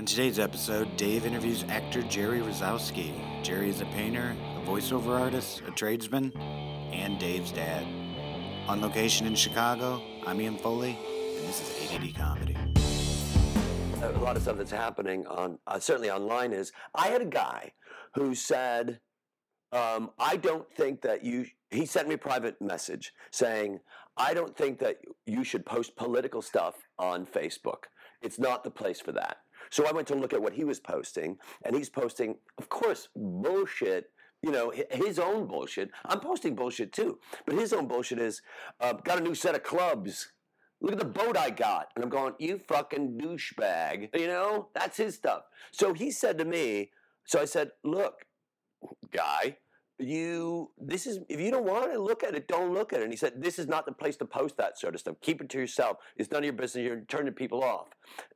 On today's episode, Dave interviews actor Jerry Rosowski. Jerry is a painter, a voiceover artist, a tradesman, and Dave's dad. On location in Chicago, I'm Ian Foley, and this is ADD Comedy. a lot of stuff that's happening on uh, certainly online is I had a guy who said, um, "I don't think that you." He sent me a private message saying, "I don't think that you should post political stuff on Facebook. It's not the place for that." So I went to look at what he was posting, and he's posting, of course, bullshit. You know his own bullshit. I'm posting bullshit too, but his own bullshit is uh, got a new set of clubs. Look at the boat I got. And I'm going, you fucking douchebag. You know, that's his stuff. So he said to me, so I said, look, guy, you, this is, if you don't want to look at it, don't look at it. And he said, this is not the place to post that sort of stuff. Keep it to yourself. It's none of your business. You're turning people off.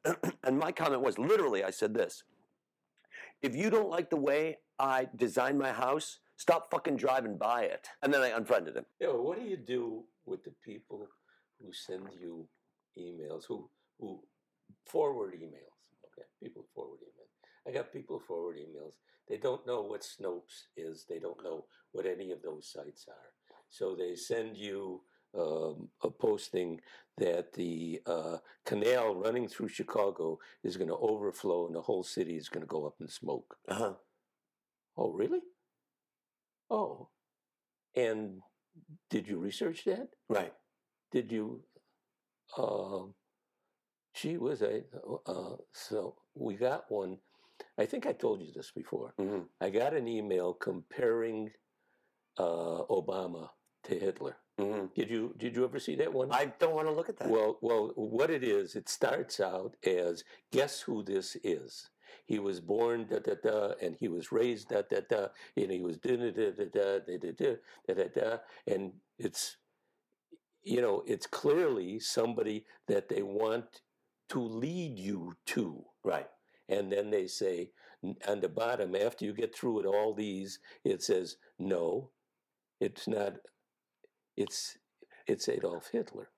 and my comment was literally, I said this if you don't like the way I design my house, stop fucking driving by it. And then I unfriended him. Yeah, what do you do with the people who send you emails, who who forward emails? Okay, people forward emails. I got people forward emails. They don't know what Snopes is. They don't know what any of those sites are. So they send you um, a posting that the uh, canal running through Chicago is going to overflow and the whole city is going to go up in smoke. Uh-huh. Oh, really? Oh, and did you research that? Right. did you um gee was i uh, so we got one i think i told you this before hmm i got an email comparing uh, obama to hitler hmm did you did you ever see that one I don't want to look at that. well well what it is it starts out as guess who this is he was born da da da and he was raised da da da and he was da da da da da da da da da da da and it's you know it's clearly somebody that they want to lead you to right. And then they say on the bottom after you get through with all these it says no it's not it's it's adolf hitler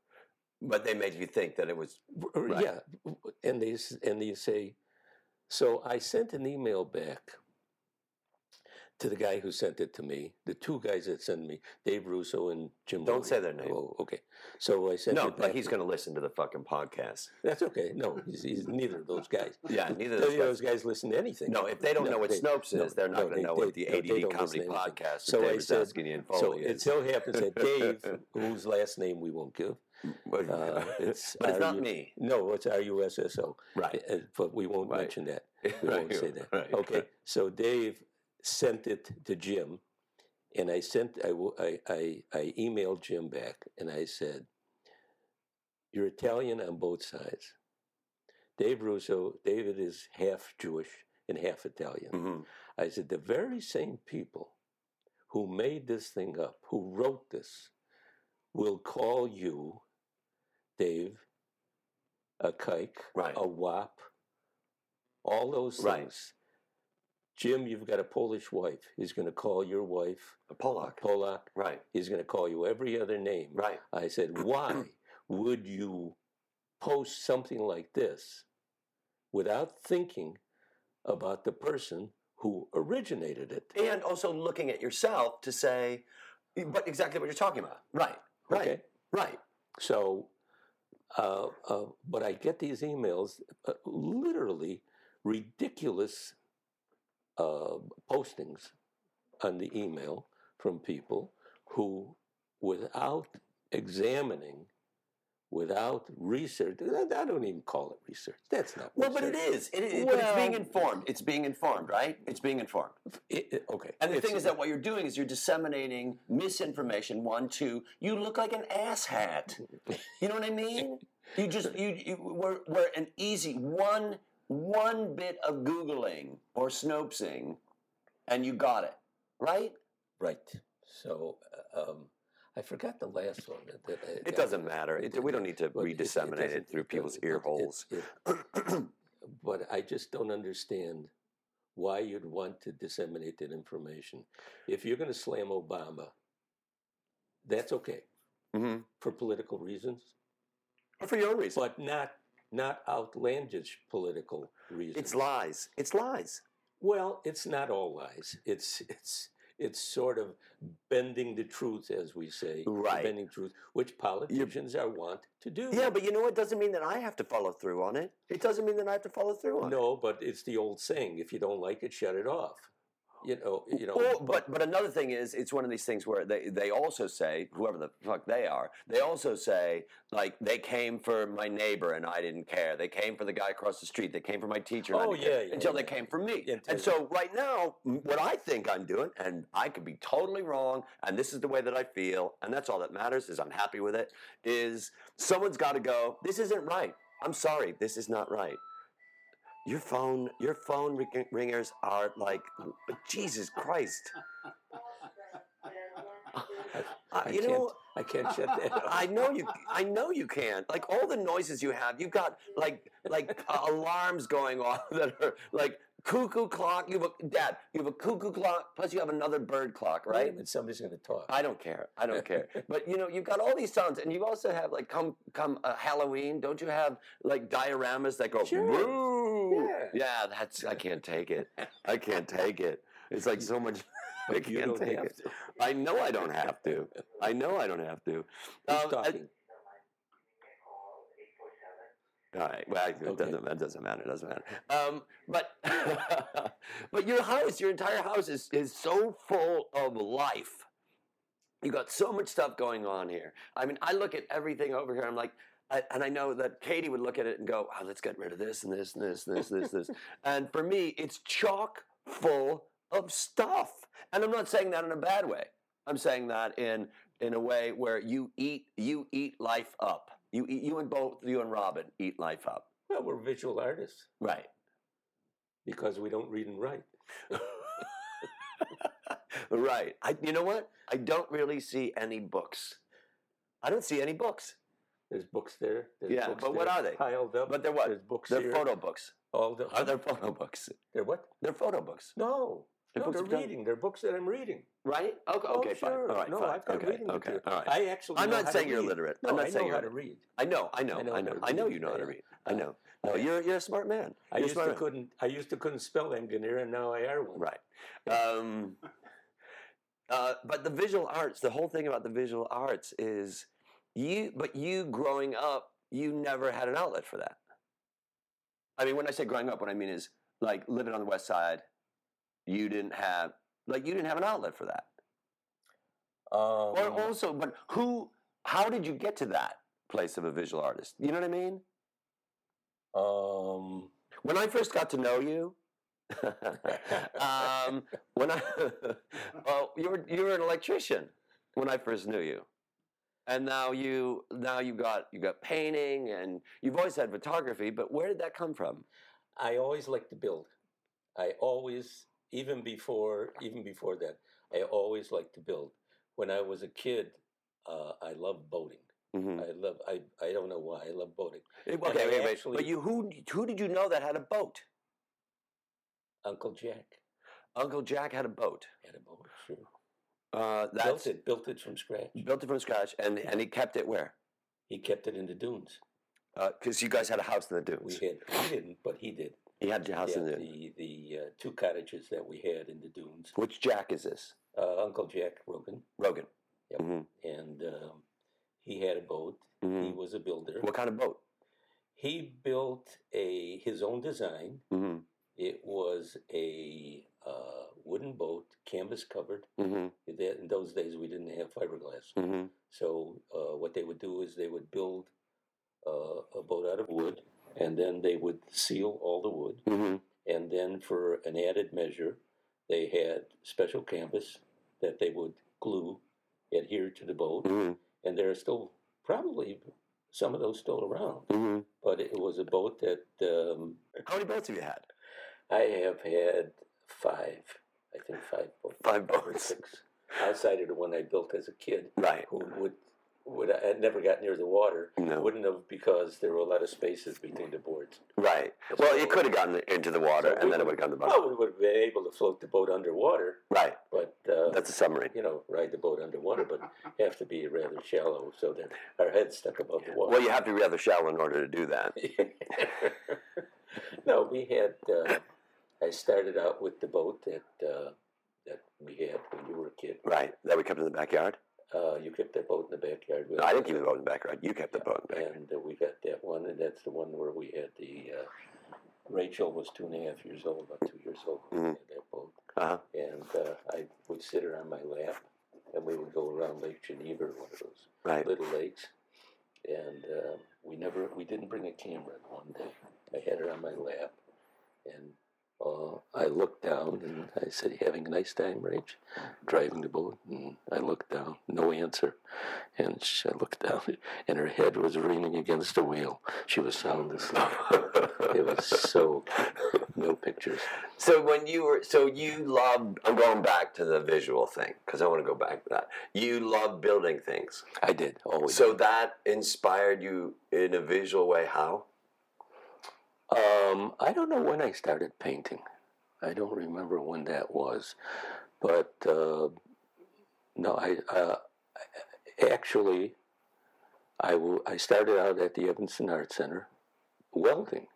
But they made you think that it was Right. Yeah, and they and they say, so I sent an email back to the guy who sent it to me. The two guys that sent me, Dave Russo and Jim. Don't say their name. Oh, okay. So I sent no, but he's going to listen to the fucking podcast. That's okay. No, he's, he's neither of those guys. Yeah, neither of those those guys. listen to anything. No, if they don't No, know what they- Snopes no, is, they're not no, going to know what the ADD Comedy listen to anything. Podcast So I said- So it so happens that Dave, whose last name we won't give, But- uh, it's but it's not me. No, it's R U S S O. Right. Uh, But we won't Right. mention that. We won't say that. Right, Okay. right. So Dave sent it to Jim, and I sent I I I emailed Jim back, and I said, "You're Italian on both sides." Dave Russo, David is half Jewish and half Italian. Mhm. I said, the very same people who made this thing up, who wrote this, will call you, Dave, a kike, Right. a wop, all those Right. Jim, you've got a Polish wife. He's going to call your wife A Pollock. Polak. Right, He's going to call you every other name. right. I said, why would you post something like this without thinking about the person who originated it? And also looking at yourself to say, but exactly what you're talking about. Right, right, Okay. right. So, uh, uh, but I get these emails, uh, literally ridiculous uh, postings on the email from people who, without examining, without research, I don't even call it research. That's not Well, but it is. It is but it's being informed. It's being informed, right? It's being informed. It- it- okay. And the It's- thing is that what you're doing is you're disseminating misinformation. One, two. You look like an asshat. You know what I mean? You just you, you we're, we're an easy one one bit of googling or snopesing, and you got it right. Right. So uh, um, I forgot the last one. That, that I It doesn't matter. It, we don't need to But it- it re-disseminate it, through people's ear holes. but I just don't understand why you'd want to disseminate that information. If you're going to slam Obama, that's okay hmm for political reasons, Or For your reasons. but not not outlandish political reasons. It's lies. It's lies. Well, it's not all lies. It's it's it's sort of bending the truth, as we say, Right. Bending truth, which politicians are wont to do. Yeah, but you know what? Doesn't mean that I have to follow through on it. It doesn't mean that I have to follow through on it. no, but it's the old saying: if you don't like it, shut it off. You know, you know. Or, but but another thing is, it's one of these things where they they also say whoever the fuck they are, they also say like they came for my neighbor and I didn't care. They came for the guy across the street. They came for my teacher. Oh, didn't care," yeah, yeah, until they came for me. Yeah, and so right now, what I think I'm doing, and I could be totally wrong, and this is the way that I feel, and that's all that matters. Is I'm happy with it. Is someone's got to go. This isn't right. I'm sorry. This is not right. Your phone, your phone ringers are like, Jesus Christ. Uh, I you know, I can't shut that off. I know you. I know you can. Like all the noises you have, you've got like like uh, alarms going off that are like cuckoo clock. You have a dad. You have a cuckoo clock. Plus, you have another bird clock, right? minute, somebody's going to talk. I don't care. I don't care. But you know, you've got all these sounds, and you also have like come come uh, Halloween. Don't you have like dioramas that go? Sure. Boo? Yeah. Yeah, that's. I can't take it. I can't take it. It's like so much. I can't don't take have it. to. I know I don't have to. I know I don't have to. Who's Um, I- All right. Well, it Okay. doesn't, that doesn't matter. It doesn't matter. Um, but but your house, your entire house is is so full of life. You got so much stuff going on here. I mean, I look at everything over here. I'm like, I, and I know that Katie would look at it and go, "Oh, let's get rid of this and this and this and this and this this." And for me, it's chock full of stuff. And I'm not saying that in a bad way. I'm saying that in in a way where you eat you eat life up. You eat, you and both you and Robin eat life up. Well, we're visual artists Right. because we don't read and write. right. I, you know what? I don't really see any books. I don't see any books. There's books there. There's Yeah, books but what are they? Piled up. But they're what? There's books They're here. photo books. All the. Are they photo books? They're what? They're photo books. No. They're no, books they're reading. They're books that I'm reading. Right? Okay, Oh, okay fine. sure. All right, no, fine. I've got okay, reading okay, material. all right. I actually. I'm not saying you're illiterate. No, I'm not I saying know you're how to read. I know, I know, I know I know. I know you know how to read. I know. No, you're you're a smart man. I You're used smart to man. couldn't. I used to couldn't spell engineer, and now I are one. Right. Um, uh, but the visual arts, the whole thing about the visual arts is you, but you growing up, you never had an outlet for that. I mean, when I say growing up, what I mean is like living on the west side, you didn't have, like, you didn't have an outlet for that. Um, Or also, but who, how did you get to that place of a visual artist? You know what I mean? um, When I first got to know you, um, when I, well, you were you were an electrician when I first knew you, and now you now you got you got painting and you've always had photography. But where did that come from? I always liked to build. I always, even before even before that, I always liked to build. When I was a kid, uh, I loved boating. Mhm. I love. I I don't know why I love boating. Okay, I wait, wait, actually- but you who who did you know that had a boat? Uncle Jack Uncle Jack had a boat. had a boat. Sure. Uh, Built that's it. Built it from scratch. built it from scratch, and and he kept it where? He kept it in the dunes. Because you guys had a house in the dunes. We had. We didn't, but he did. He had a house Yeah, in the dunes. the the uh, two cottages that we had in the dunes. Which Jack is this? Uh, Uncle Jack Rogan, Rogan. Yep. hmm and um, he had a boat. He hmm was a builder. What kind of boat? He built a his own design. hmm It was a uh, wooden boat, canvas covered. hmm That- In those days, we didn't have fiberglass. hmm So uh, what they would do is they would build uh, a boat out of wood, and then they would seal all the wood. hmm And then for an added measure, they had special canvas that they would glue, adhere to the boat, hmm and there are still probably some of those still around. hmm But it was a boat that um, How many boats have you had? I have had five, I think five boats. Five boats. six, outside of the one I built as a kid, Right. who would would I never got near the water. No. Wouldn't have because there were a lot of spaces between the boards. Right. Well, you could have gotten into the water, So and then it would would- have gone to the bottom. Well, we would have been able to float the boat underwater, Right. but uh, That's a submarine. you know, ride the boat underwater, but you have to be rather shallow so that our heads stuck above the water. Well, you have to be rather shallow in order to do that. no, we had. Uh, I started out with the boat that uh, that we had when you were a kid. Right. That we kept in the backyard. Uh, you kept that boat in the backyard. No, I didn't keep the boat in the backyard. You kept the boat in the backyard. And uh, we got that one, and that's the one where we had the. Uh, Rachel was two and a half years old, about two years old. Mhm. had that boat, Uh-huh. and uh, I would sit her on my lap, and we would go around Lake Geneva, one of those Right. little lakes, and uh, we never we didn't bring a camera one day. I had her on my lap, and uh, I looked down and I said, "You having a nice time, Rach?" Driving the boat, and I looked down, no answer, and she, I looked down, and her head was leaning against the wheel. She was sound asleep. it was so no pictures. So when you were, so you loved. I'm going back to the visual thing because I want to go back to that. You love building things. I did always. So that inspired you in a visual way. How? Um, I don't know when I started painting. I don't remember when that was, but uh, no, I uh, actually I w- I started out at the Evanston Art Center welding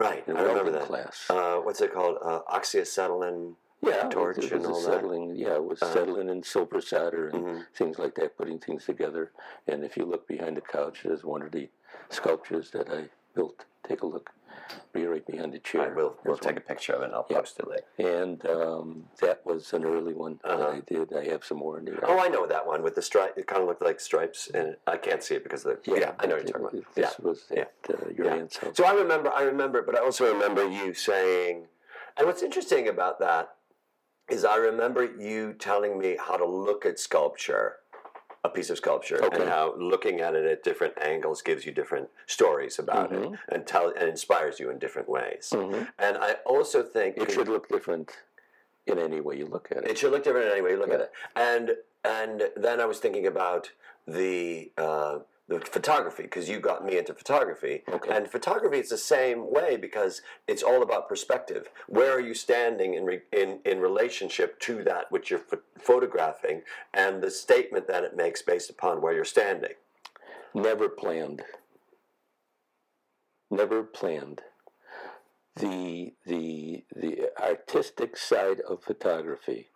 Right. I remember welding that. class. Uh, what's it called? Uh, oxyacetylene. yeah, it torch was, it and was all a that? settling. Yeah, it was settling and silver solder and Mhm. things like that, putting things together. And if you look behind the couch, there's one of the sculptures that I built. Take a look. Be right behind the chair. All right, we'll There's take one. a picture of it and I'll Yeah. post it later. and um, that was an early one Uh-huh. I did. I have some more in the Oh, I know that one with the stripe. It kind of looked like stripes, and I can't see it because of the. Yeah, I know what you're talking about. Yeah. This was Yeah. uh, your Yeah. aunt's house. So I remember, I remember, but I also remember you saying, and what's interesting about that is I remember you telling me how to look at sculpture, a piece of sculpture, Okay. and how looking at it at different angles gives you different stories about it, Mhm. and tell and inspires you in different ways. Mhm. And I also think It should look different in any way you look at it. it should look different in any way You look at it, and and then I was thinking about the uh, the photography because you got me into photography, Okay. and photography is the same way because it's all about perspective. Where are you standing in re, in in relationship to that which you're ph- photographing, and the statement that it makes based upon where you're standing. Never planned. Never planned. The the the artistic side of photography,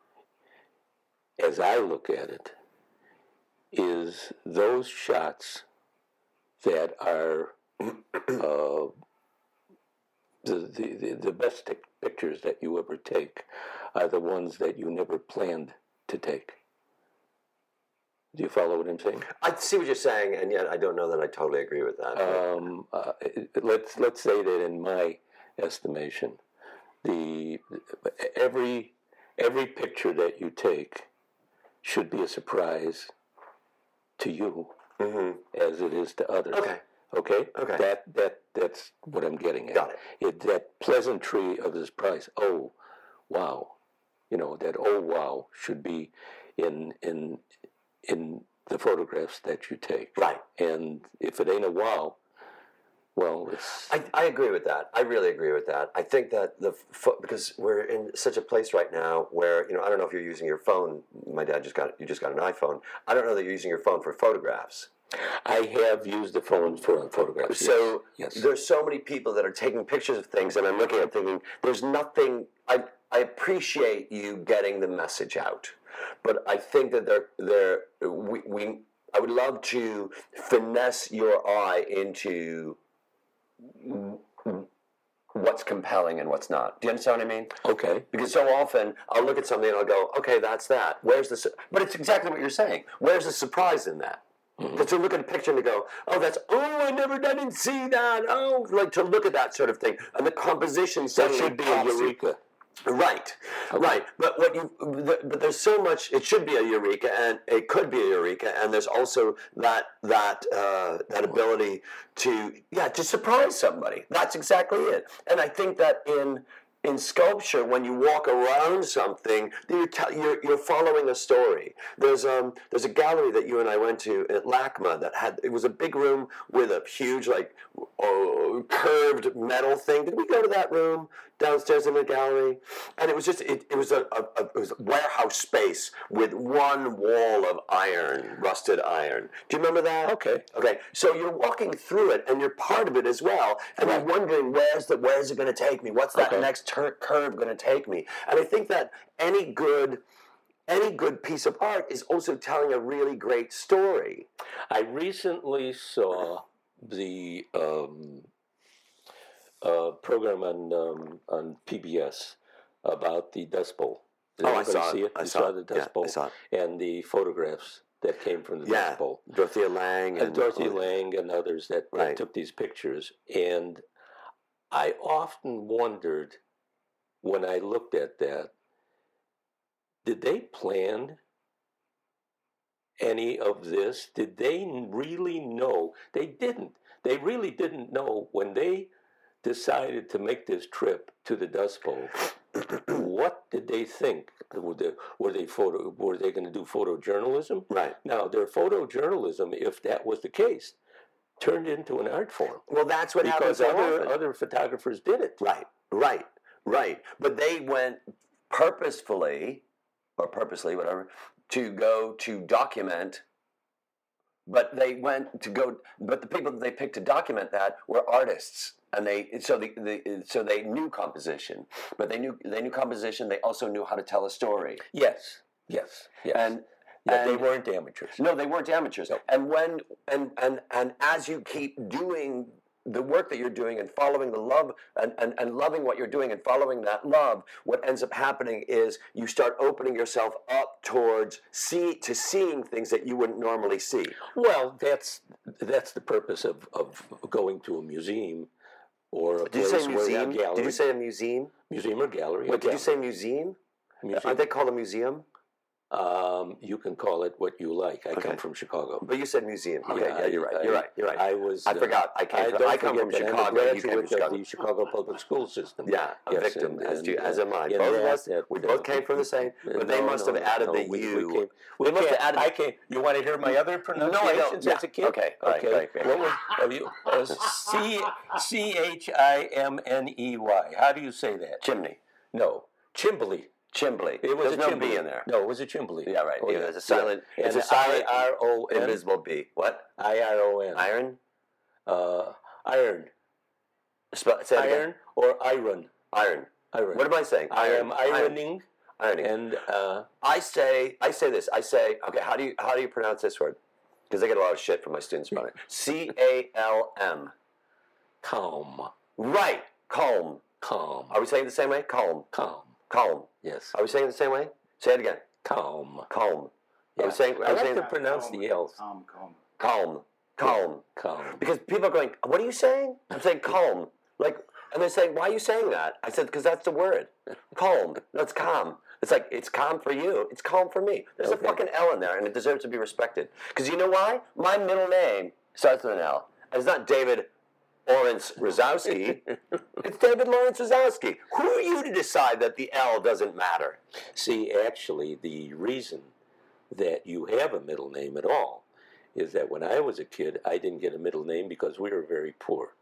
as I look at it, is those shots that are uh, the, the, the, best pictures that you ever take are the ones that you never planned to take. Do you follow what I'm saying? I see what you're saying, and yet I don't know that I totally agree with that. Um, uh, let's let's say that in my estimation, the every every picture that you take should be a surprise to you Mhm. as it is to others. Okay. Okay. Okay. That that that's what I'm getting at. Got it. It that pleasantry of this surprise. Oh, wow. You know that. Oh, wow should be in in in the photographs that you take. Right. And if it ain't a wow, well, it's I, I agree with that. I really agree with that. I think that the pho- because we're in such a place right now where you know I don't know if you're using your phone. My dad just got you just got an iPhone. I don't know that you're using your phone for photographs. I have used the phone for photographs. So yes. yes. there's so many people that are taking pictures of things, and I'm looking at thinking there's nothing. I I appreciate you getting the message out, but I think that there there we, we I would love to finesse your eye into what's compelling and what's not. Do you understand what I mean? okay. Because so often I'll look at something and I'll go, okay, that's that. Where's the? Su-? But it's exactly what you're saying. Where's the surprise in that? Mm-hmm. Because to look at a picture and to go, oh, that's oh, I never didn't see that. Oh, like to look at that sort of thing, and the composition That should be a eureka. Right, right. But what you, but there's so much. It should be a eureka, and it could be a eureka, and there's also that that uh, that ability to yeah to surprise somebody. That's exactly it. And I think that in in sculpture, when you walk around something, you're, you're, you're following a story. There's um there's a gallery that you and I went to at LACMA that had it was a big room with a huge like oh, curved metal thing. Did we go to that room downstairs in the gallery? And it was just it, it was a, a, a it was a warehouse space with one wall of iron, rusted iron. Do you remember that? Okay. Okay, so you're walking through it, and you're part of it as well, and you're wondering where's the where's it going to take me? What's that Okay. next tur- curve going to take me? And I think that any good any good piece of art is also telling a really great story. I recently saw the um, uh, program on um, on PBS about the Dust Bowl. Did Oh, I saw see it. it? I saw saw it. the Yeah, Dust I Bowl saw it. and the photographs that came from the Yeah, Dust Bowl. Dorothea Lange and and Dorothy Lang and others that, that Right. took these pictures. And I often wondered when I looked at that, did they plan any of this? Did they really know? They didn't. They really didn't know when they decided to make this trip to the Dust Bowl. what did they think? Were they, were they photo? Were they going to do photojournalism? Right. Now, their photojournalism, if that was the case, turned into an art form Well, that's what happens because so other often. other photographers did it. Right, right, right. But they went purposefully, or purposely, whatever, to go to document. But they went to go. But the people that they picked to document that were artists, and they so the, the so they knew composition. But they knew they knew composition. They also knew how to tell a story. Yes, yes, yes. And yeah, they weren't amateurs. no, they weren't amateurs. No. And when and and and as you keep doing the work that you're doing and following the love and, and, and loving what you're doing and following that love, what ends up happening is you start opening yourself up towards see to seeing things that you wouldn't normally see. Well, that's that's the purpose of, of going to a museum or a Did you say museum? gallery, Did you say a museum? museum or gallery? Wait, did you say museum? museum? Aren't they called a museum? Um, you can call it what you like. I Okay. come from Chicago. But you said museum. Okay, yeah, I- you're right. I- You're right. You're right. I was. I uh, forgot. I came from- I come from Chicago, you came from Chicago. the Chicago public school system. Yeah, a Yes, victim, and- as, and, do, as am I. Both of us, that, we both came from the same, but they must have added the we, U. We, came, must have added- I can't. You want to hear my other pronunciations Yeah, as a kid? okay, okay. What was? Uh, C C H I M N E Y. How do you say that? Chimney. No, Chimbley. It was There's a no B Chimbley. in there. No, it was a Chimbley. Yeah, right. Oh, yeah, yeah. It's a silent. Yeah. It's a silent I R O N. invisible B. What? I R O N. Iron? Uh, iron. Spell, say it again. Iron or iron. Iron. Iron. What am I saying? I Iron. am Iron. ironing Ironing. and uh, I say. I say this. I say. Okay. How do you how do you pronounce this word? Because I get a lot of shit from my students about it. C A L M. calm. Right. Calm. Calm. Are we saying it the same way? Calm. Calm. Calm. Yes. Are we saying it the same way? Say it again. Calm. Calm. Are Yeah. we saying? Are I we like saying to pronounce the L's. Calm, calm. calm? Calm. Calm. Because people are going, what are you saying? I'm saying calm. Like, and they're saying, why are you saying that? I said, because that's the word. Calm. That's calm. It's like, it's calm for you. It's calm for me. There's Okay. a fucking L in there, and it deserves to be respected. Because you know why? My middle name starts with an L. And it's not David Lawrence Rosowski. it's David Lawrence Rosowski. Who are you to decide that the L doesn't matter? See, actually, the reason that you have a middle name at all is that when I was a kid, I didn't get a middle name because we were very poor.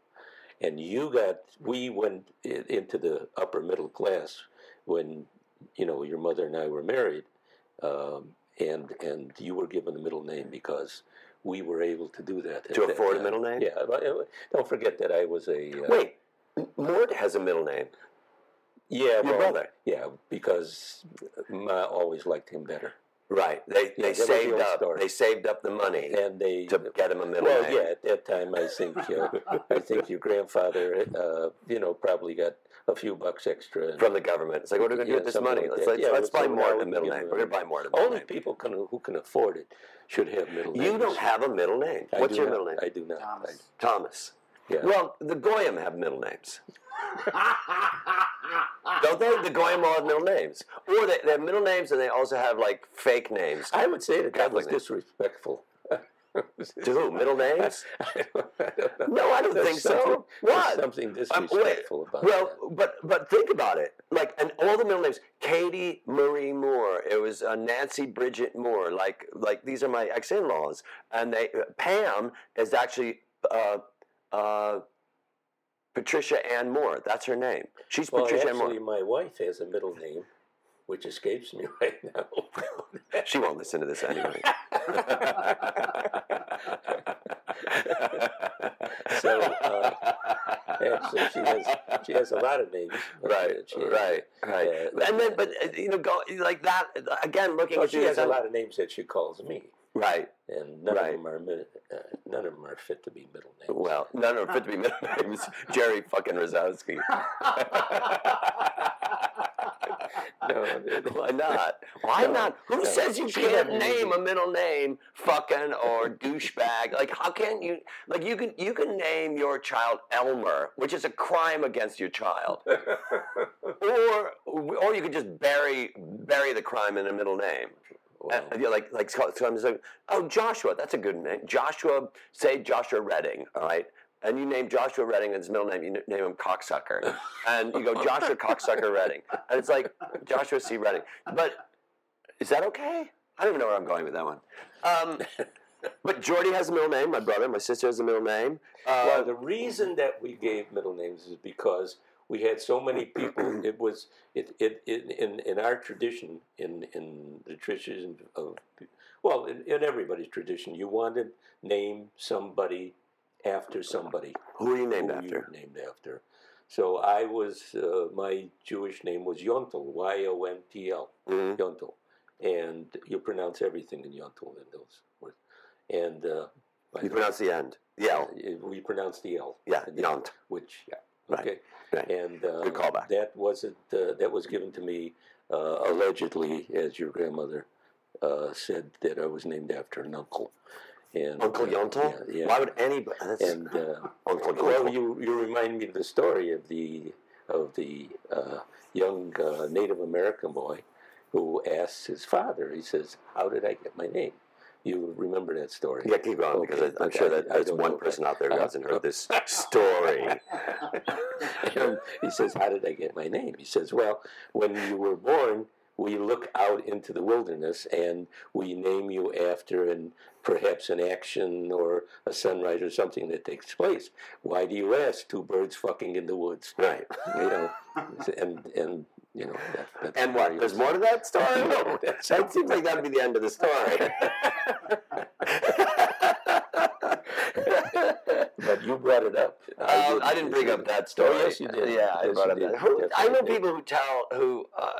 And you got, we went into the upper middle class when, you know, your mother and I were married. Um, and, and you were given a middle name because we were able to do that. To afford a middle name? Yeah. uh, Don't forget that I was a. Uh, Wait, Mort has a middle name. Yeah, Your well, brother. Yeah, because Ma always liked him better. Right. They, Yeah, they was the saved up. story. They saved up the money and they to get him a middle well name. yeah at that time i think uh, i think your grandfather uh, you know probably got a few bucks extra and from the government. It's like, what are we going to do with this money? like let's that. let's, Yeah, let's buy more we a can middle name. We're going to buy more a middle only name. people can, who can afford it should have middle names You don't have a middle name. I What's your not. middle name? i do not Thomas. Thomas. Yeah. Well, the Goyim have middle names. Don't they? The Goyim all have middle names. Or they, they have middle names and they also have like fake names. i would say that that Catholic was name. disrespectful To who? Middle names? I don't, I don't. No, I don't There's think so. What? something Um, disrespectful about well, that. but but think about it. Like, and all the middle names: Katie Marie Moore. It was uh, Nancy Bridget Moore. Like, like these are my ex-in-laws, and they uh, Pam is actually uh, uh, Patricia Ann Moore. That's her name. She's Well, Patricia Ann Moore. my wife has a middle name, which escapes me right now. She won't listen to this anyway. So, uh, Actually, she has she has a lot of names. right, She right, right. uh, and then, but uh, you know, go like that again. Looking Oh, at she has a lot of names that she calls me, Right. and none Right. of them are uh, none of them are fit to be middle names. Well, none of them fit to be middle names. Jerry fucking Rosowski. no, Why not? Why No, not? Who no. says you can't name a middle name fucking or douchebag? Like how can you like you can you can name your child Elmer, which is a crime against your child. Or or you could just bury bury the crime in a middle name. Uh, yeah, like like so I'm just like, oh Joshua, that's a good name. Joshua, say Joshua Redding, all right. And you name Joshua Redding, and his middle name, you name him Cocksucker, and you go Joshua Cocksucker Redding, and it's like Joshua C. Redding. But is that okay? I don't even know where I'm going with that one. Um, but Jordy has a middle name. My brother, my sister has a middle name. Uh, well, the reason that we gave middle names is because we had so many people. It was it, it, it in in our tradition, in in the tradition of well, in, in everybody's tradition, you wanted name somebody after somebody who are you named who after? you named after. So I was uh, my Jewish name was Yontel, Y O N T L, Mhm. Yontel, and you pronounce everything in Yontel in those words. And uh, You pronounce the end. The L. We pronounce the L. Yeah, the- Yont. Which, yeah, okay. right. And uh, Good callback. that wasn't uh, that was given to me uh, allegedly, as your grandmother uh, said that I was named after an uncle. And Uncle uh, Yontel? Yeah. yeah. Why would anybody? That's and uh, Uncle well, you you remind me of the story of the of the uh, young uh, Native American boy who asks his father. He says, "How did I get my name?" You remember that story? Yeah, keep going because I, I'm but sure that I there's one person out there who hasn't heard this story. he says, How did I get my name? He says, Well, when you were born, we look out into the wilderness and we name you after and perhaps an action or a sunrise or something that takes place. Why do you ask? Two birds fucking in the woods. Right. You know, and, and you know, that, that's And what? There's more to that story? No, that seems like that'd be the end of the story. But you brought it up. Um, I didn't bring up that story. Oh, yes, you did. Yeah, I Yes, brought up did. that. Who, I know people who tell who. Uh,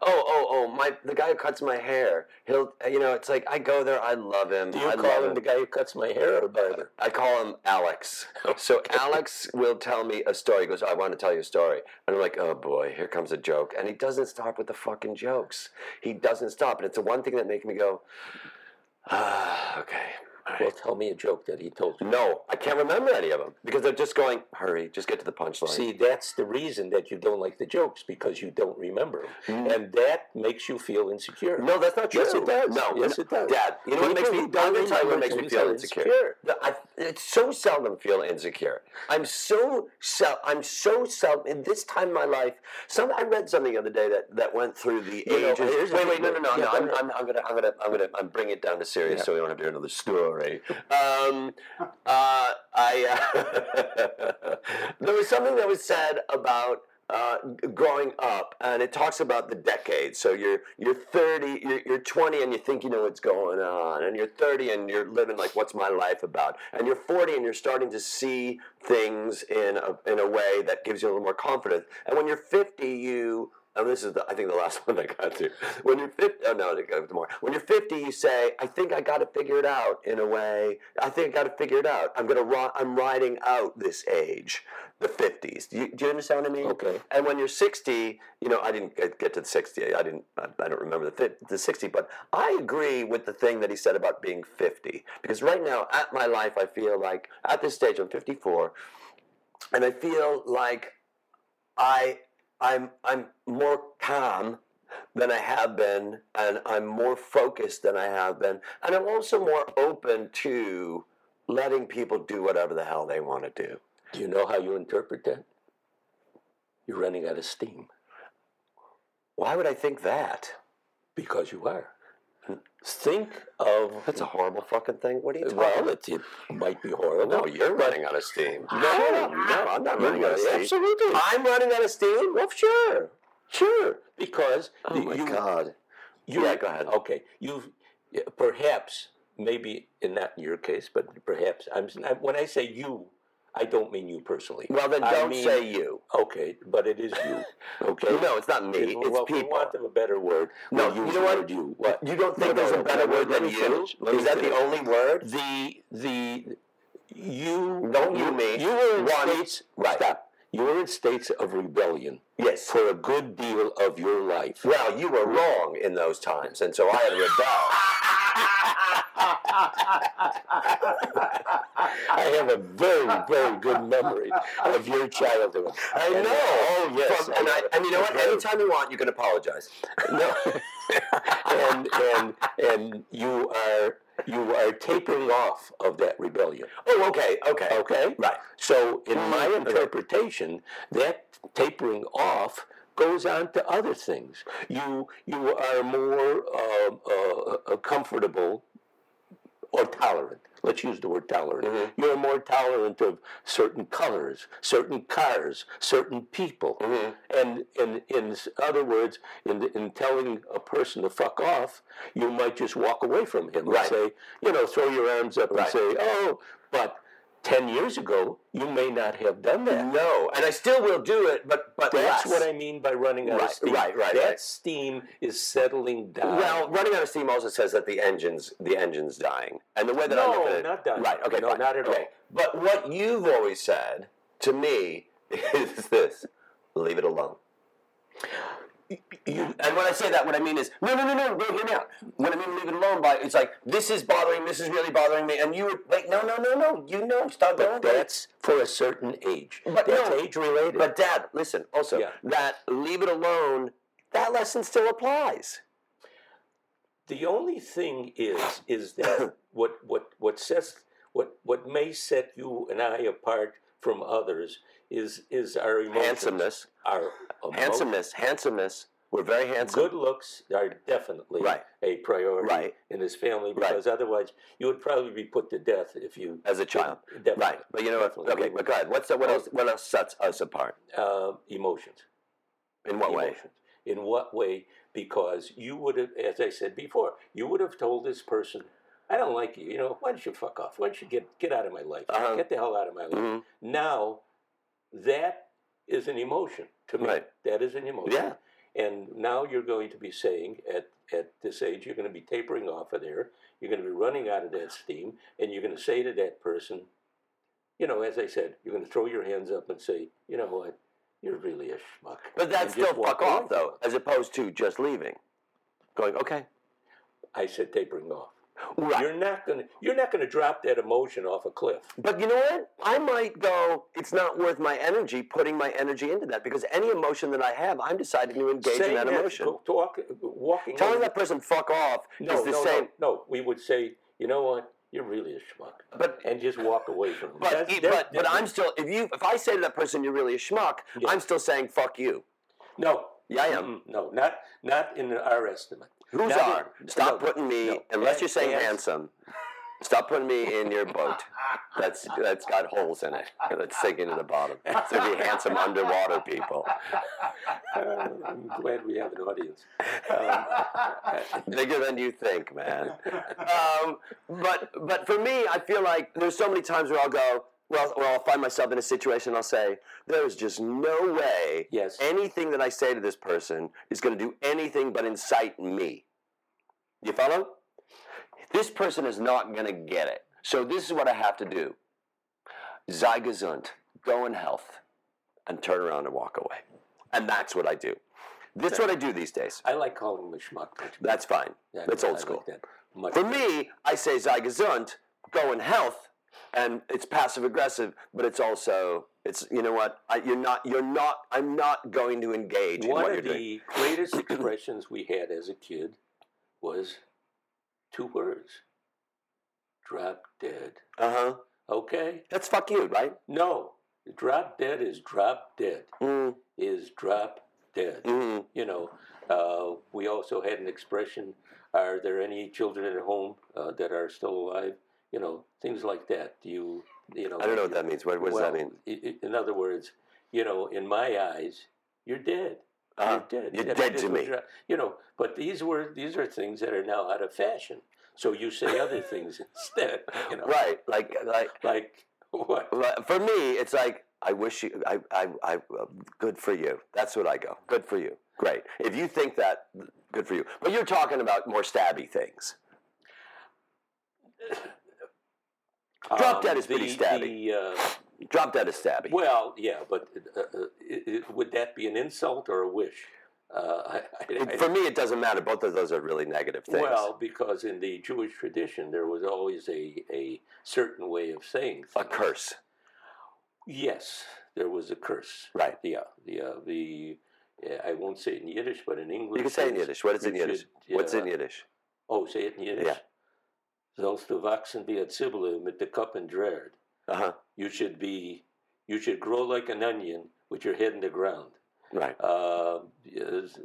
oh, oh, oh! My the guy who cuts my hair. He'll, you know, it's like I go there. I love him. Do you I call love him the guy who cuts my hair or barber? I call him Alex. So Alex will tell me a story. He goes, I want to tell you a story. And I'm like, oh boy, here comes a joke. And he doesn't stop with the fucking jokes. He doesn't stop. And it's the one thing that makes me go, ah, okay. Well, tell me a joke that he told you. No, I can't remember any of them because they're just going, hurry, just get to the punchline. See, that's the reason that you don't like the jokes because you don't remember them, Mm. and that makes you feel insecure. no, that's not true. Yes, it does. No, Yes, it does. Dad, you know what makes me? who don't I'm going to tell you what makes me feel insecure. insecure. The- I, so seldom feel insecure. I'm so sel- I'm so seldom in this time in my life. Some I read something the other day that, that went through the You ages. the wait, wait, no, no, no, Yeah, no. I'm. I'm, I'm gonna, I'm gonna, I'm gonna, I'm bring it down to serious, Yeah. so we don't have to hear another story. Um, uh, I uh, there was something that was said about uh, growing up, and it talks about the decades. So you're you're 30, you're, you're 20, and you think you know what's going on, and you're 30, and you're living like what's my life about, and you're 40, and you're starting to see things in a, in a way that gives you a little more confidence. And when you're 50, you and this is the, I think the last one I got to. When you're 50, oh no, I got more. When you're 50, you say, I think I got to figure it out in a way. I think I got to figure it out. I'm gonna, ri- I'm riding out this age, the 50s. Do you, do you understand what I mean? Okay. And when you're 60, you know, I didn't get, to the 60. I didn't. I, I don't remember the the 60. But I agree with the thing that he said about being 50 because right now, at my life, I feel like at this stage, I'm 54, and I feel like I I'm I'm more calm than I have been, and I'm more focused than I have been, and I'm also more open to letting people do whatever the hell they want to do. Do you know how you interpret that? You're running out of steam Why would I think that? because you are. Think of That's a horrible fucking thing. What are you talking well, it, it might be horrible. No, you're running out of steam. No, no, I'm not running out of steam. Absolutely. I'm running out of steam. Well, sure. Sure, because Oh the- my you, god. you, Yeah, go ahead. Okay, you've perhaps maybe in not in your case, but perhaps I'm when I say you, I don't mean you personally. Well, then I don't mean- say you. Okay, but it is you. Okay. No, it's not me. It- It's well, for people. want of a better word, No, we'll you use know the what? word You. What? You don't think No, there's no, a better no, word let than me you? finish. Let me Is that the finish. only word? the the you Don't you you, me. you were in One. states Right. stop you were in states of rebellion Yes. for a good deal of your life Well, you were wrong in those times, and so I had to rebel. I have a very very good memory of your childhood I And, know. uh, oh yes From- and, I, and you know what? Anytime you want, you can apologize. no. and and and you are you are tapering off of that rebellion Oh, okay, okay, Okay? right. So, in my Mm, okay. interpretation, that tapering off goes on to other things. You you are more uh, uh, uh, comfortable or tolerant. Let's use the word tolerant. Mhm. You're more tolerant of certain colors, certain cars, certain people. Mhm. And in, in other words, in, in telling a person to fuck off, you might just walk away from him Right. and say, you know, throw your arms up Right. and say, oh, but 10 years ago, you may not have done that. No, and I still will do it, but but That's less. what I mean by running out Right, of steam. right, right, That right. steam is settling down. Well, running out of steam also says that the engine's the engine's dying, and the way that I look No, at it, not dying. Right? Okay, No, fine. not at okay. all. But what you've always said to me is this: leave it alone. You, And when I say that, what I mean is, no, no, no, no, no, hear me out. When I mean leave it alone, by it's like this is bothering, this is really bothering me, and you were like, no, no, no, no, you know, stop going. but that's for a certain age. But that's no, age related. But Dad, listen. Also, Yeah. that leave it alone. That lesson still applies. the only thing is, is that what what what sets what what may set you and I apart from others is is our emotions. Handsomeness, Our emotions. handsomeness, handsomeness. We're very handsome. Good looks are definitely Right. a priority Right. in his family Right. because otherwise you would probably be put to death if you As a child. Definitely. Right, but you know what? Okay, but go ahead. What's the, what else? What else sets us apart? Uh, emotions. In what way? emotions. In what way? Because you would have, as I said before, you would have told this person, "I don't like you. You know, why don't you fuck off? Why don't you get get out of my life? Uh-huh. Get the hell out of my life." Mhm. Now, that is an emotion to me. Right. That is an emotion. Yeah. And now you're going to be saying at at this age, you're going to be tapering off of there. You're going to be running out of that steam, and you're going to say to that person, you know, as I said, you're going to throw your hands up and say, you know what, you're really a schmuck. But that's still fuck off, though, as opposed to just leaving. Going, okay. I said tapering off. Right. You're not gonna you're not gonna drop that emotion off a cliff. But you know what? I might go, it's not worth my energy putting my energy into that because any emotion that I have, I'm deciding to engage Saying in that emotion. go- talk, walking. Telling over- that person fuck off no, is the no, same. No, no, we would say, you know what, you're really a schmuck, But and just walk away from it. but, That's- that's but but I'm still if you if I say to that person you're really a schmuck, Yeah. I'm still saying fuck you. no. Yeah, I am. Mm-mm, No, not not in our estimate. Who's Not are? Stop no, putting me no. unless you're saying as- handsome. Stop putting me in your boat. That's that's got holes in it. That's sinking to the bottom. So be handsome underwater people. Uh, I'm glad we have an audience. Um, Bigger than you think, man. Um, but but for me, I feel like there's so many times where I'll go, well, or I'll find myself in a situation. I'll say, there's just no way Yes. anything that I say to this person is going to do anything but incite me. You follow? This person is not going to get it. So this is what I have to do. Sei gesund, go in health, and turn around and walk away. And that's what I do. That's what I do these days. I like calling a schmuck. That's fine. better. That's I old like school. that For better. me, I say sei gesund, go in health, and it's passive aggressive, but it's also It's you know what? I, you're not. You're not. I'm not going to engage in One what of the doing. greatest expressions we had as a kid was two words drop dead. Uh huh. Okay? That's fuck you, right? No. Drop dead is drop dead. Mm, Is drop dead. mm, You know, uh, we also had an expression are there any children at home uh, that are still alive? You know, things like that. Do you, you know. I don't know what that means. What, what does that mean? In other words, you know, in my eyes, you're dead. Uh-huh. You're dead. You're And dead to me. dra- You know, but these were these are things that are now out of fashion. So you say other things instead. You know, Right. Like like Like what? For me, it's like I wish you. I, I, I. uh, Good for you. That's what I go. Good for you. Great. If you think that, good for you. But you're talking about more stabby things. Drop dead is pretty the, stabby. The, uh, Drop dead is stabby. well, yeah, but uh, uh, it, it, would that be an insult or a wish? Uh, I, I, for me, it doesn't matter. Both of those are really negative things. well, because in the Jewish tradition, there was always a, a certain way of saying a curse. Yes, there was a curse. Right. Yeah. The uh, the uh, I won't say it in Yiddish, but in English. You can say it in Yiddish. What is in Yiddish? should, What's in uh, Yiddish? Oh, say it in Yiddish. Yeah. Sollst du wachsen wie a Zwiebel mit der Kopf in Dreard. Uh huh. You should be, you should grow like an onion with your head in the ground. Right. Uh,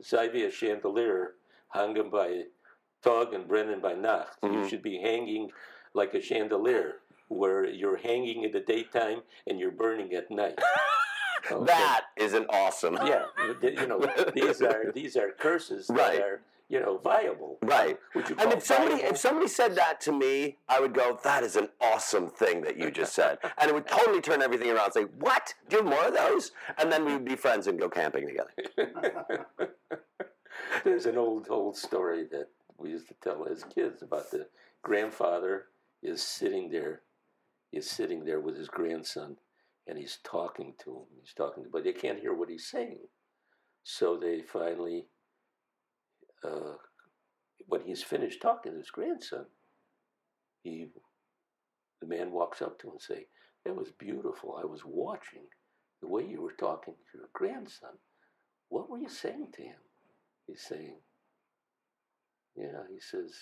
sei wie a chandelier hanging by Tag and Brennan by Nacht. You Mhm. should be hanging like a chandelier where you're hanging in the daytime and you're burning at night. Okay. That is an awesome. yeah, you know, these are these are curses that Right. are you know viable. Right. And if somebody viable? if somebody said that to me, I would go, "That is an awesome thing that you just said," and it would totally turn everything around. Say, "What? Do you have more of those?" And then we would be friends and go camping together. There's an old old story that we used to tell as kids about the grandfather is sitting there, is sitting there with his grandson, and he's talking to him. He's talking, to, but they can't hear what he's saying. So they finally, uh, when he's finished talking to his grandson, he, the man walks up to him and say, "That was beautiful. I was watching the way you were talking to your grandson. What were you saying to him?" He's saying, Yeah, he says,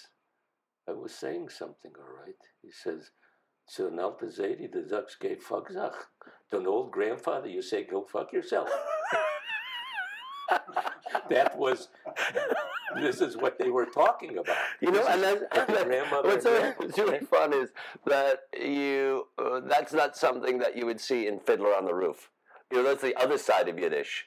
I was saying something, all right. He says, So an alta Zadie, the Zucks gave fuck Zach. To an old grandfather, you say, Go fuck yourself. that was, this is what they were talking about. You know, and is then what the grandmother what's and so- really fun is that you uh, that's not something that you would see in Fiddler on the Roof. You know, that's the other side of Yiddish.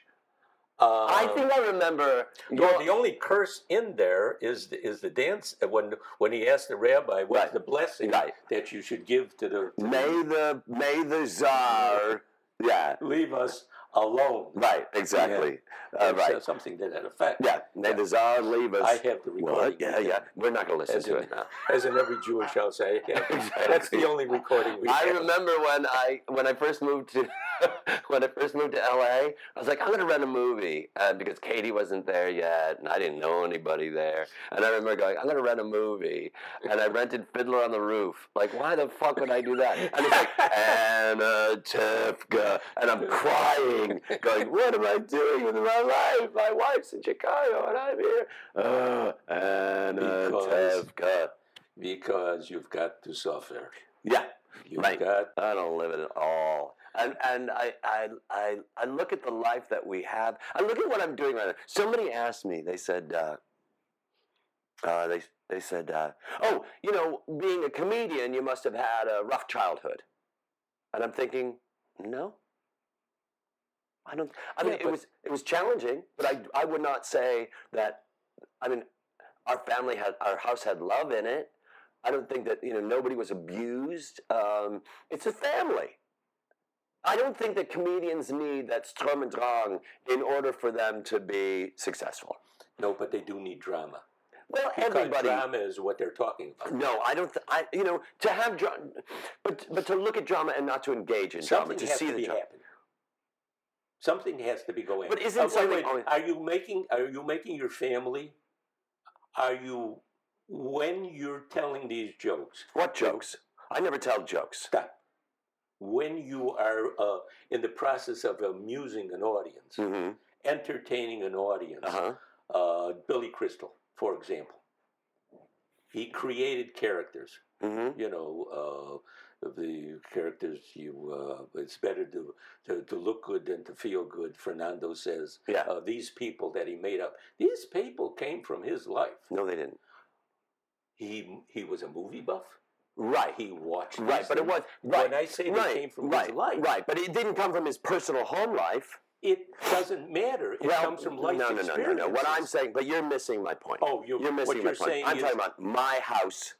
I Um, think I remember. Well, the only curse in there is the, is the dance uh, when when he asked the rabbi what's Right. the blessing Right. that you should give to the, to may the may the czar. Yeah. leave us alone. Right. Exactly. Uh, right. so- Something to that effect. Yeah. May the czar leave us. I have the recording. What? Yeah. Yeah. We're not going to listen As to in, it now. as in every Jewish house, I have. That's the only recording we I have. remember when I when I first moved to when I first moved to LA, I was like, I'm gonna rent a movie uh, because Katie wasn't there yet, and I didn't know anybody there. And I remember going, I'm gonna rent a movie, and I rented Fiddler on the Roof. Like, why the fuck would I do that? And it's like Anatevka, and I'm crying, going, What am I doing with my life? My wife's in Chicago, and I'm here. Oh, Anna Because- Tefka. Because you've got to suffer. Yeah. You've Right. got. I don't live it at all. And and I, I I I look at the life that we have. I look at what I'm doing right now. Somebody asked me. They said, uh, uh, they they said, uh, oh, you know, being a comedian, you must have had a rough childhood. And I'm thinking, no. I don't. I mean, Yeah, it was it was challenging, but I I would not say that. I mean, our family had our house had love in it. I don't think that you know nobody was abused. Um, it's a family. I don't think that comedians need that Sturm und Drang in order for them to be successful. No, but they do need drama. Well, Because everybody. drama is what they're talking about. No, I don't. Th- I you know to have drama, but but to look at drama and not to engage in drama, Something to see to the be drama. happening. Something has to be going. On. But isn't wait, something wait, always- Are you making? Are you making your family? Are you when you're telling these jokes? What jokes? I never tell jokes. Stop. when you are uh, in the process of amusing an audience, Mm-hmm. entertaining an audience. Uh-huh. Uh, Billy Crystal, for example, he created characters. Mm-hmm. You know, uh, the characters you. Uh, it's better to, to to look good than to feel good. Fernando says. Yeah. Uh, these people that he made up. These people came from his life. No, they didn't. He he was a movie buff. Right. He watched. Right, but it was right. When I say right, came from right, his life, right, but it didn't come from his personal home life. it doesn't matter. It well, comes from life no, no, no, no, no. What I'm saying, but you're missing my point. Oh, you're, You're missing my you're point. I'm is, talking about my house.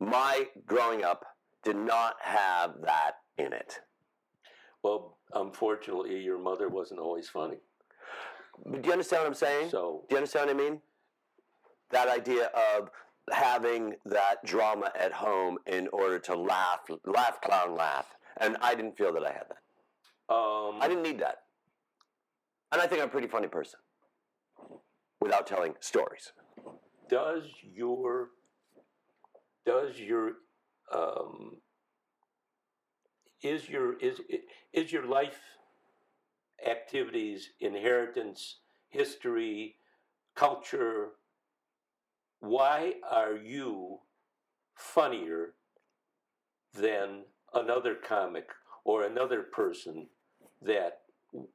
My growing up did not have that in it. Well, unfortunately, your mother wasn't always funny. But do you understand what I'm saying? So Do you understand what I mean? That idea of having that drama at home in order to laugh, laugh, clown, laugh. And I didn't feel that I had that. um, I didn't need that. And I think I'm a pretty funny person without telling stories. does your does your um, is your is is your life activities inheritance history culture why are you funnier than another comic or another person that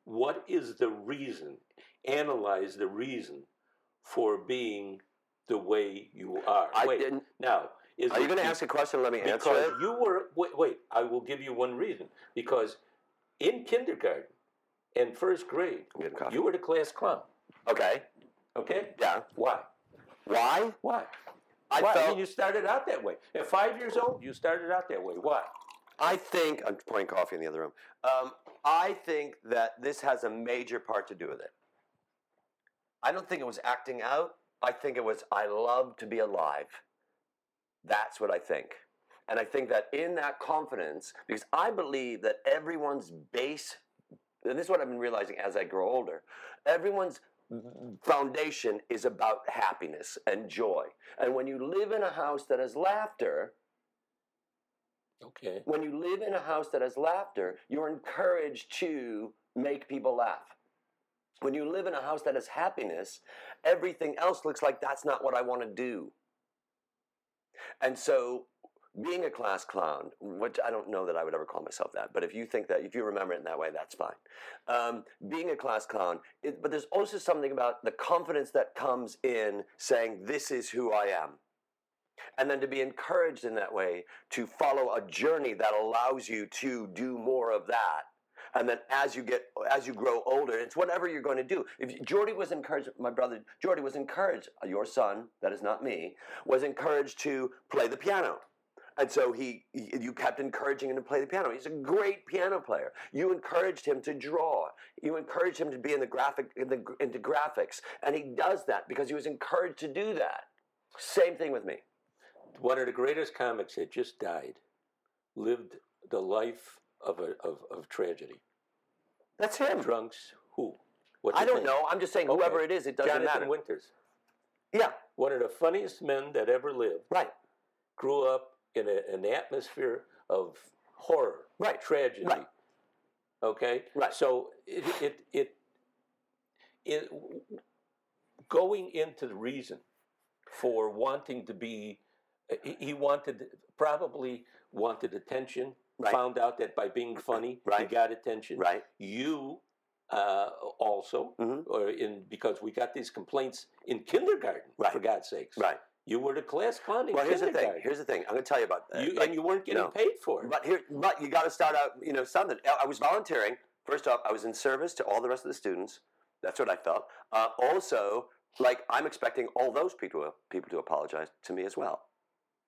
what is the reason analyze the reason for being the way you are I wait didn't. now is Are you going to ask a question? Let me answer because it. you were wait, wait i will give you one reason because in kindergarten and first grade I'm getting coffee. you were the class clown Okay. okay Yeah. why Why? why I why? I felt. mean, you started out that way. At five years old, you started out that way. Why? I think I'm pouring coffee in the other room. Um, I think that this has a major part to do with it. I don't think it was acting out. I think it was I love to be alive. That's what I think. And I think that in that confidence, because I believe that everyone's base, and this is what I've been realizing as I grow older, everyone's foundation is about happiness and joy. And when you live in a house that has laughter, Okay. when you live in a house that has laughter, you're encouraged to make people laugh. When you live in a house that has happiness, everything else looks like that's not what I want to do. And so, being a class clown, which I don't know that I would ever call myself that, but if you think that, if you remember it in that way, that's fine. Um, being a class clown, it, but there's also something about the confidence that comes in saying, This is who I am. And then to be encouraged in that way to follow a journey that allows you to do more of that. And then as you get as you grow older it's whatever you're going to do. If jordy was encouraged my brother jordy was encouraged your son that is not me was encouraged to play the piano and so he, you kept encouraging him to play the piano he's a great piano player you encouraged him to draw you encouraged him to be in the graphic in the, into graphics and he does that because he was encouraged to do that same thing with me One of the greatest comics that just died lived the life of a of, of tragedy. That's him. Drunks. Who? What's I don't name? know. I'm just saying, Okay. whoever it is, it doesn't Jonathan matter. Winters. Yeah, One of the funniest men that ever lived. right. Grew up in a, an atmosphere of horror, Right. tragedy. Right. Okay. Right. So it it it, it going into the reason for wanting to be, he- he wanted probably wanted attention. Right. Found out that by being funny, right. he got attention. Right. You uh, also, Mhm. or in because we got these complaints in kindergarten. Right. For God's sakes. Right. You were the class clown in Well, here's the thing. Here's the thing. I'm going to tell you about that. you, Like, and you weren't getting no. paid for it. But here, but you got to start out. You know, something. I was volunteering. First off, I was in service to all the rest of the students. That's what I felt. Uh, also, like I'm expecting all those people people to apologize to me as well,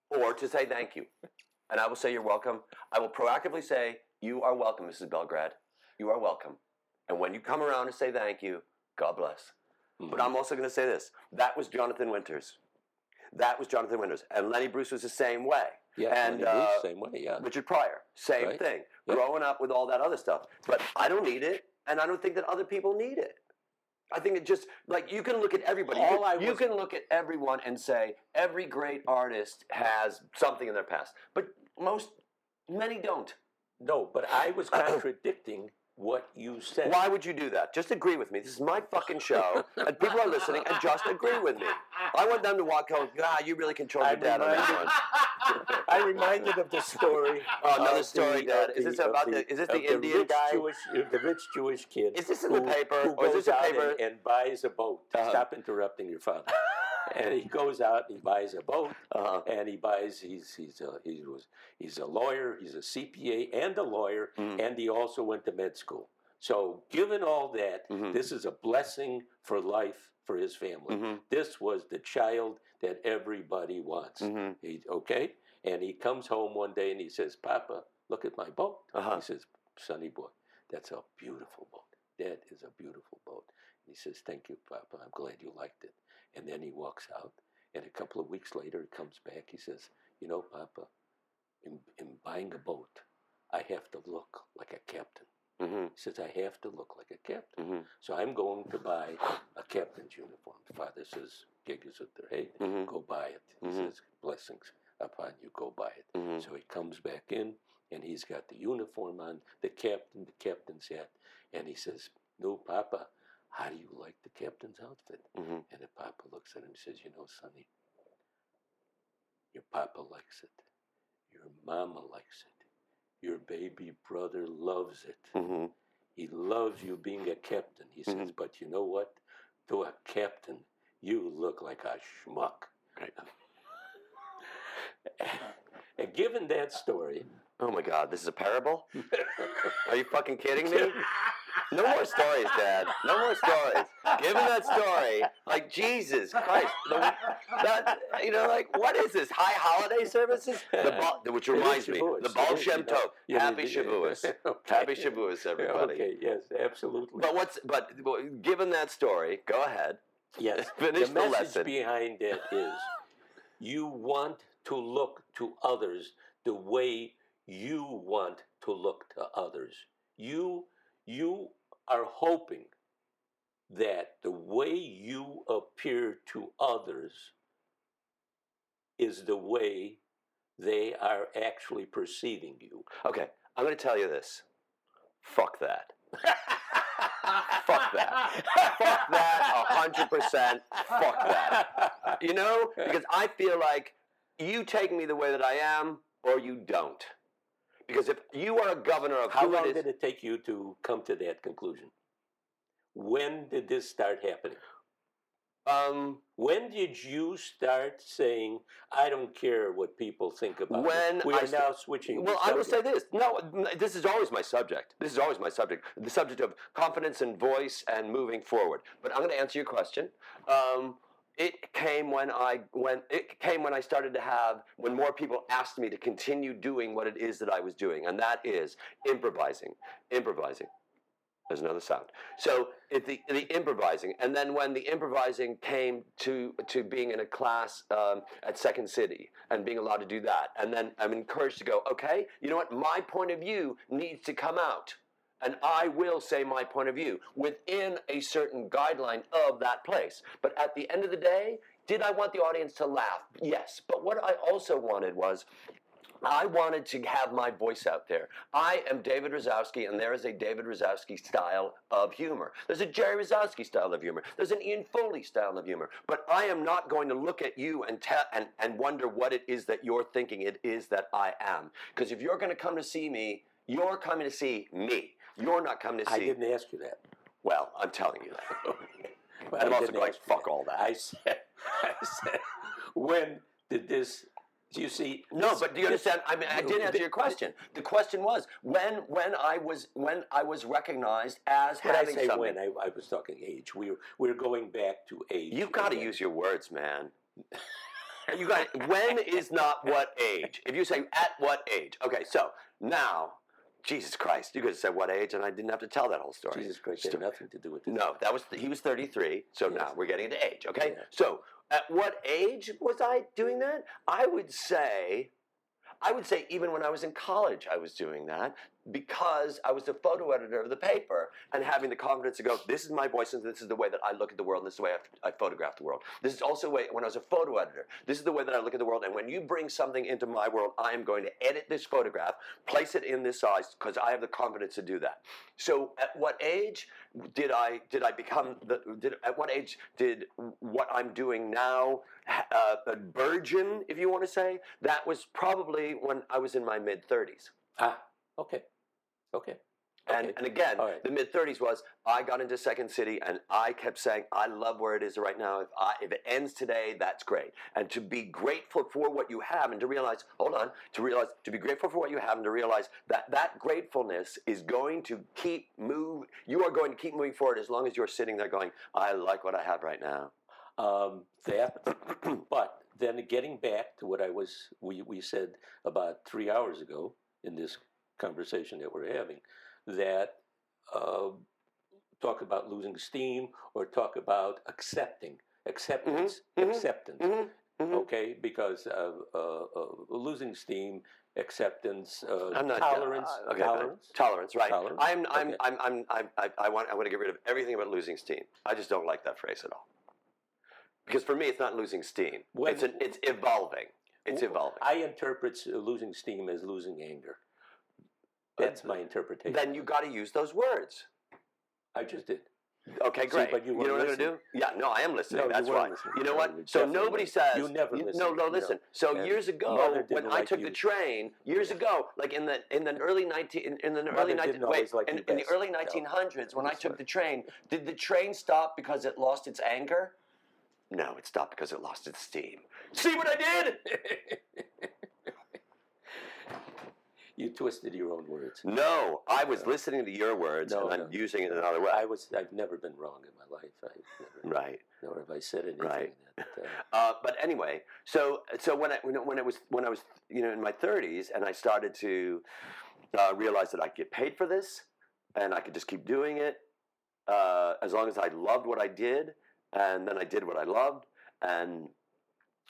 or to say thank you. And I will say you're welcome. I will proactively say you are welcome, Mrs. Belgrad. You are welcome. And when you come around and say thank you, God bless. But I'm also going to say this: that was Jonathan Winters. That was Jonathan Winters, and Lenny Bruce was the same way. yeah, and, Lenny Bruce, uh, same way. Yeah. Richard Pryor, same Right. thing. Yep. Growing up with all that other stuff. But I don't need it, and I don't think that other people need it. I think it just like you can look at everybody. You All can- I you can look at everyone and say every great artist has something in their past, but most, many don't. No, but I was contradicting what you said. Why would you do that? Just agree with me. This is my fucking show, and people are listening, and just agree with me. I want them to walk home. God, you really control your I'm dad on this one. I reminded of the story. Oh, another of story, the- Dad. Is this of about the- is this the of Indian rich guy? Jewish, uh, the rich Jewish kid. Is this in the paper, Who or is goes this a out paper? And, and buys a boat. Uh-huh. Stop interrupting your father. And he goes out and he buys a boat. Uh-huh. And he buys. He's he's a, he was he's a lawyer. He's a CPA and a lawyer. Mm. And he also went to med school. So, given all that, Mhm. this is a blessing for life for his family. Mhm. This was the child that everybody wants. Mhm. He, okay? And he comes home one day and he says, Papa, look at my boat. Uh-huh. He says, Sonny boy, that's a beautiful boat. That is a beautiful boat. And he says, Thank you, Papa. I'm glad you liked it. And then he walks out. And a couple of weeks later, he comes back. He says, You know, Papa, in, in buying a boat, I have to look like a captain. Mhm. He says, I have to look like a captain. Mhm. So I'm going to buy a captain's uniform. Father says, Gig is at their head. Mhm. Go buy it. He Mhm. says, Blessings upon you. Go buy it. Mhm. So he comes back in and he's got the uniform on, the captain, the captain's hat. And he says, No, Papa, how do you like the captain's outfit? Mhm. And the Papa looks at him and says, You know, Sonny, your Papa likes it. Your Mama likes it. Your baby brother loves it. Mhm. He loves you being a captain. He says, Mhm. but you know what? To a captain, you look like a schmuck. Right. and given that story, Oh my God, this is a parable? Are you fucking kidding me? No more stories, Dad. No more stories. Given that story, like Jesus Christ, the, that you know, like what is this? High holiday services? The Baal, which reminds me, the Baal Shem. Tov. Happy Shavuos. Okay. Happy Shavuos, everybody. Okay, yes, absolutely. But what's but given that story, go ahead. yes, Finish the the message lesson. behind it is you want to look to others the way you want to look to others. You you are hoping that the way you appear to others is the way they are actually perceiving you. Okay, I'm going to tell you this. Fuck that. Fuck that. Fuck that. A hundred percent. Fuck that. You know, because I feel like you take me the way that I am, or you don't. Because if you are a governor of How long it is, did it take you to come to that conclusion? When did this start happening? um, When did you start saying, "I don't care what people think about When it"? We I are st- now switching. Well, I will say this. No, this is always my subject. This is always my subject. The subject of confidence and voice and moving forward. But I'm going to answer your question. Um, it came when I when it came when I started to have when more people asked me to continue doing what it is that I was doing, and that is improvising, improvising. There's another sound. So the the improvising, and then when the improvising came to to being in a class um, at Second City and being allowed to do that, and then I'm encouraged to go. Okay, you know what? My point of view needs to come out, and I will say my point of view within a certain guideline of that place. But at the end of the day, did I want the audience to laugh? Yes. But what I also wanted was I wanted to have my voice out there. I am David Razowsky, and there is a David Razowsky style of humor. There's a Jerry Razowsky style of humor. There's an Ian Foley style of humor. But I am not going to look at you and and, and wonder what it is that you're thinking it is that I am. Because if you're going to come to see me, you're coming to see me. You're not coming to see. I didn't ask you that. Well, I'm telling you that. But And I'm also going, fuck that. all that. I said, I said, when did this? Do you see? No, this- but do you this- understand? I mean, I did answer your question. The question was when when I was when I was recognized as When I say something. when, I, I was talking age. We're we're going back to age. You've got to use your words, man. You got when is not what age. If you say at what age, okay. So now, Jesus Christ, you could have said what age, and I didn't have to tell that whole story. Jesus Christ had nothing to do with this. No, that was he was 33. So Yes. now we're getting to age. Okay. Yeah. So at what age was I doing that? I would say, I would say even when I was in college, I was doing that. Because I was the photo editor of the paper and having the confidence to go, this is my voice and this is the way that I look at the world and this is the way I, I photograph the world. This is also way, when I was a photo editor, this is the way that I look at the world. And when you bring something into my world, I am going to edit this photograph, place it in this size because I have the confidence to do that. So at what age did I did I become the did at what age did what I'm doing now uh, a burgeon, if you want to say? That was probably when I was in my mid 30s. Ah, okay. Okay. And, Okay. and again, right. the mid 30s was I got into Second City and I kept saying, I love where it is right now. If, I, if it ends today, that's great. And to be grateful for what you have and to realize, hold on, to realize, to be grateful for what you have and to realize that that gratefulness is going to keep move. You are going to keep moving forward as long as you're sitting there going, I like what I have right now. Um, that, but then getting back to what I was, we, we said about three hours ago in this conversation that we're having, that uh, talk about losing steam or talk about accepting, acceptance, mhm. acceptance. Mhm, mhm. Okay, because of uh, uh, losing steam, acceptance, uh, not tolerance, uh, okay, tolerance. Tolerance, right? Tolerance, I'm, I'm, okay. I'm, I'm, I'm, I, I want, I want to get rid of everything about losing steam. I just don't like that phrase at all. Because for me, it's not losing steam. When- it's an, it's evolving. It's evolving. I interpret losing steam as losing anger. That's my interpretation. then you got to use those words. I just did. Okay, See, great. but you know weren't what I'm going to do? Yeah, no, I am listening. No, you That's right. listening. You know what? you So nobody says You never listen. No, no, you know. listen. So And years ago, when didn't I took you. the train, years ago, like in the in the early nineteen in, in the Mother early nineteen wait like in, in the early No. nineteen hundreds, when I took the train, did the train stop because it lost its anger? No, it stopped because it lost its steam. See what I did? you twisted your own words. No, I was listening to your words No, and I'm no. using it in another way. I was. I've never been wrong in my life. I never, right. Nor have I said anything Right. that. Uh, Uh, but anyway, so so when I when, it- when it was when I was you know in my 30s and I started to uh, realize that I could get paid for this and I could just keep doing it uh, as long as I loved what I did and then I did what I loved and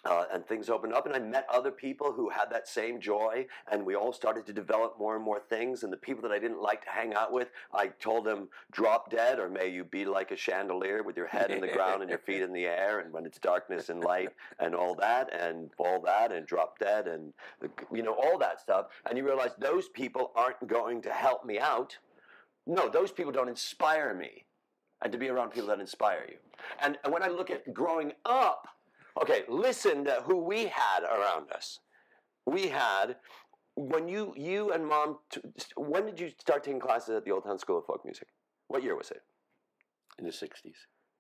uh, and things opened up and I met other people who had that same joy and we all started to develop more and more things and the people that I didn't like to hang out with I told them drop dead or may you be like a chandelier with your head in the ground and your feet in the air and when it's darkness and light and all that and all that and drop dead and you know all that stuff and you realize those people aren't going to help me out. No those people don't inspire me and to be around people that inspire you. And, and when I look at growing up Okay, listen to who we had around us. We had when you you and mom. T- when did you start taking classes at the Old Town School of Folk Music? What year was it? in the '60s.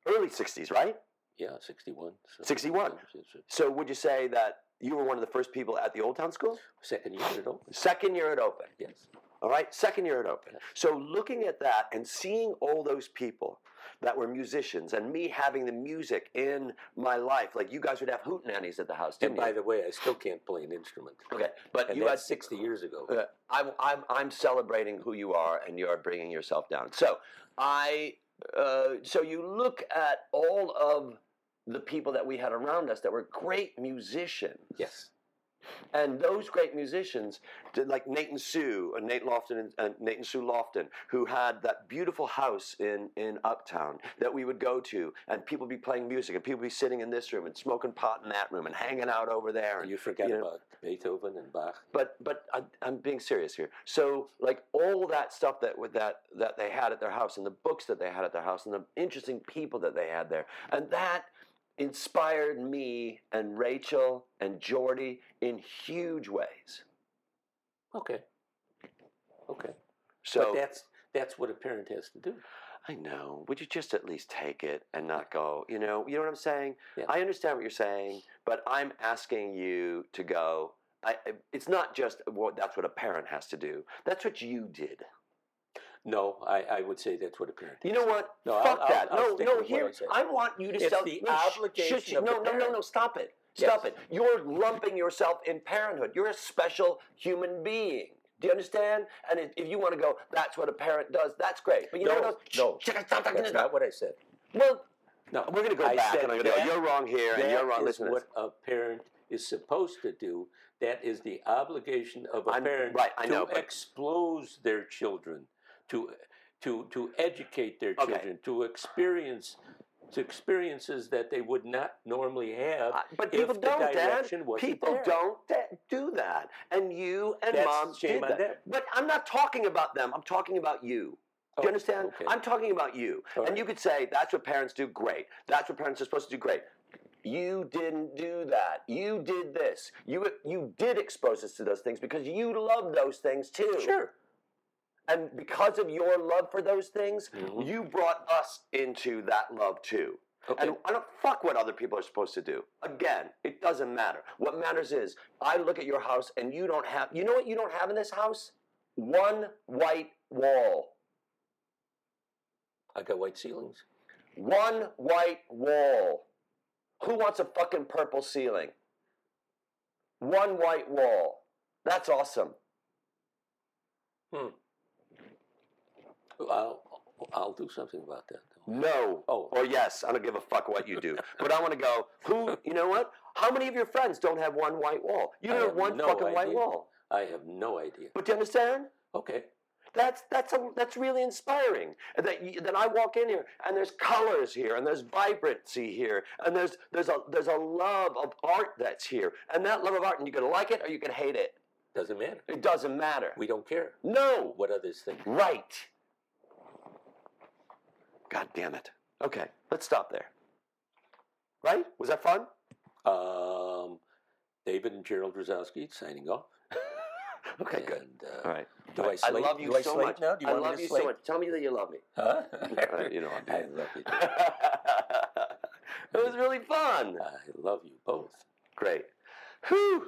Early '60s, right? Yeah, '61. so- 61. It's- it's- So would you say that you were one of the first people at the Old Town School? Second year at opened. Second year it opened. Yes. All right, second year at Open. Yes. So looking at that and seeing all those people that were musicians and me having the music in my life, like you guys would have hootenannies at the house, And didn't by you? the way, I still can't play an instrument. Okay, but And you had 60 years ago. Uh, I'm, I'm, I'm celebrating who you are and you are bringing yourself down. So I, uh, so you look at all of the people that we had around us that were great musicians. Yes. And those great musicians, like Nate and Sue, and Nate Lofton and, and Nate and Sue Lofton, who had that beautiful house in, in Uptown that we would go to, and people be playing music, and people be sitting in this room and smoking pot in that room and hanging out over there. And you forget you know, about Beethoven and Bach. but but I, I'm being serious here. So like all that stuff that that that they had at their house, and the books that they had at their house, and the interesting people that they had there, and that inspired me and Rachel and Jordy in huge ways. Okay. Okay. So but that's that's what a parent has to do. I know. Would you just at least take it and not go? You know. You know what I'm saying? Yeah. I understand what you're saying, but I'm asking you to go. I, I- it's not just what that's what a parent has to do. That's what you did. No, I, I would say that's what a parent. You know what? No, I'll- Fuck I'll- that. I'll no, stick no. Here, I. I want you to It's sell. the no, sh- obligation sh- of the no, no, no, no. parent. Stop it. Yes. Stop it. You're lumping yourself in parenthood. You're a special human being. Do you understand? And if if you want to go, that's what a parent does. That's great. But you know No, what? no. Shh, shh, stop That's not what I said. Well, No, we're going to go I back, and I'm going to go. You're wrong here, and you're wrong. is Listen what a parent is supposed to do. That is the obligation of a I'm- parent right, I to know, but- expose their children, to to to educate their Okay. children, to experience to experiences that they would not normally have. Uh, But if people don't, Dad. People there. don't do that, and you and That's mom shame did on that. them. But I'm not talking about them. I'm talking about you. Do Oh, you understand? okay. I'm talking about you. All and right. you could say that's what parents do. Great. That's what parents are supposed to do. Great. You didn't do that. You did this. You you did expose us to those things because you love those things too. Sure. And because of your love for those things, Mhm. you brought us into that love too. Okay. And I don't fuck what other people are supposed to do. Again, it doesn't matter. What matters is I look at your house and you don't have, you know what you don't have in this house? One white wall. I got white ceilings. One white wall. Who wants a fucking purple ceiling? One white wall. That's awesome. I'll I'll do something about that. No. Oh. Or yes. I don't give a fuck what you do. but I want to go, who, you know what? How many of your friends don't have one white wall? You don't have have one no fucking white wall. I have no idea. But do you understand? Okay. That's that's a, that's really inspiring. That you, that I walk in here and there's colors here and there's vibrancy here and there's there's a there's a love of art that's here and that love of art and you can like it or you can hate it. Doesn't matter. It doesn't matter. We don't care no. what others think. Right. God damn it. Okay, let's stop there. Right? Was that fun? Um, David and Gerald Razowsky signing off. Okay, good. And, uh, All right. Do I I slate? love you do I so slate much. now? Do you I want me love to you slate? so much. Tell me that you love me. Huh? Uh, you know I do. I love you. too. it was really fun. I love you both. Great. Whew.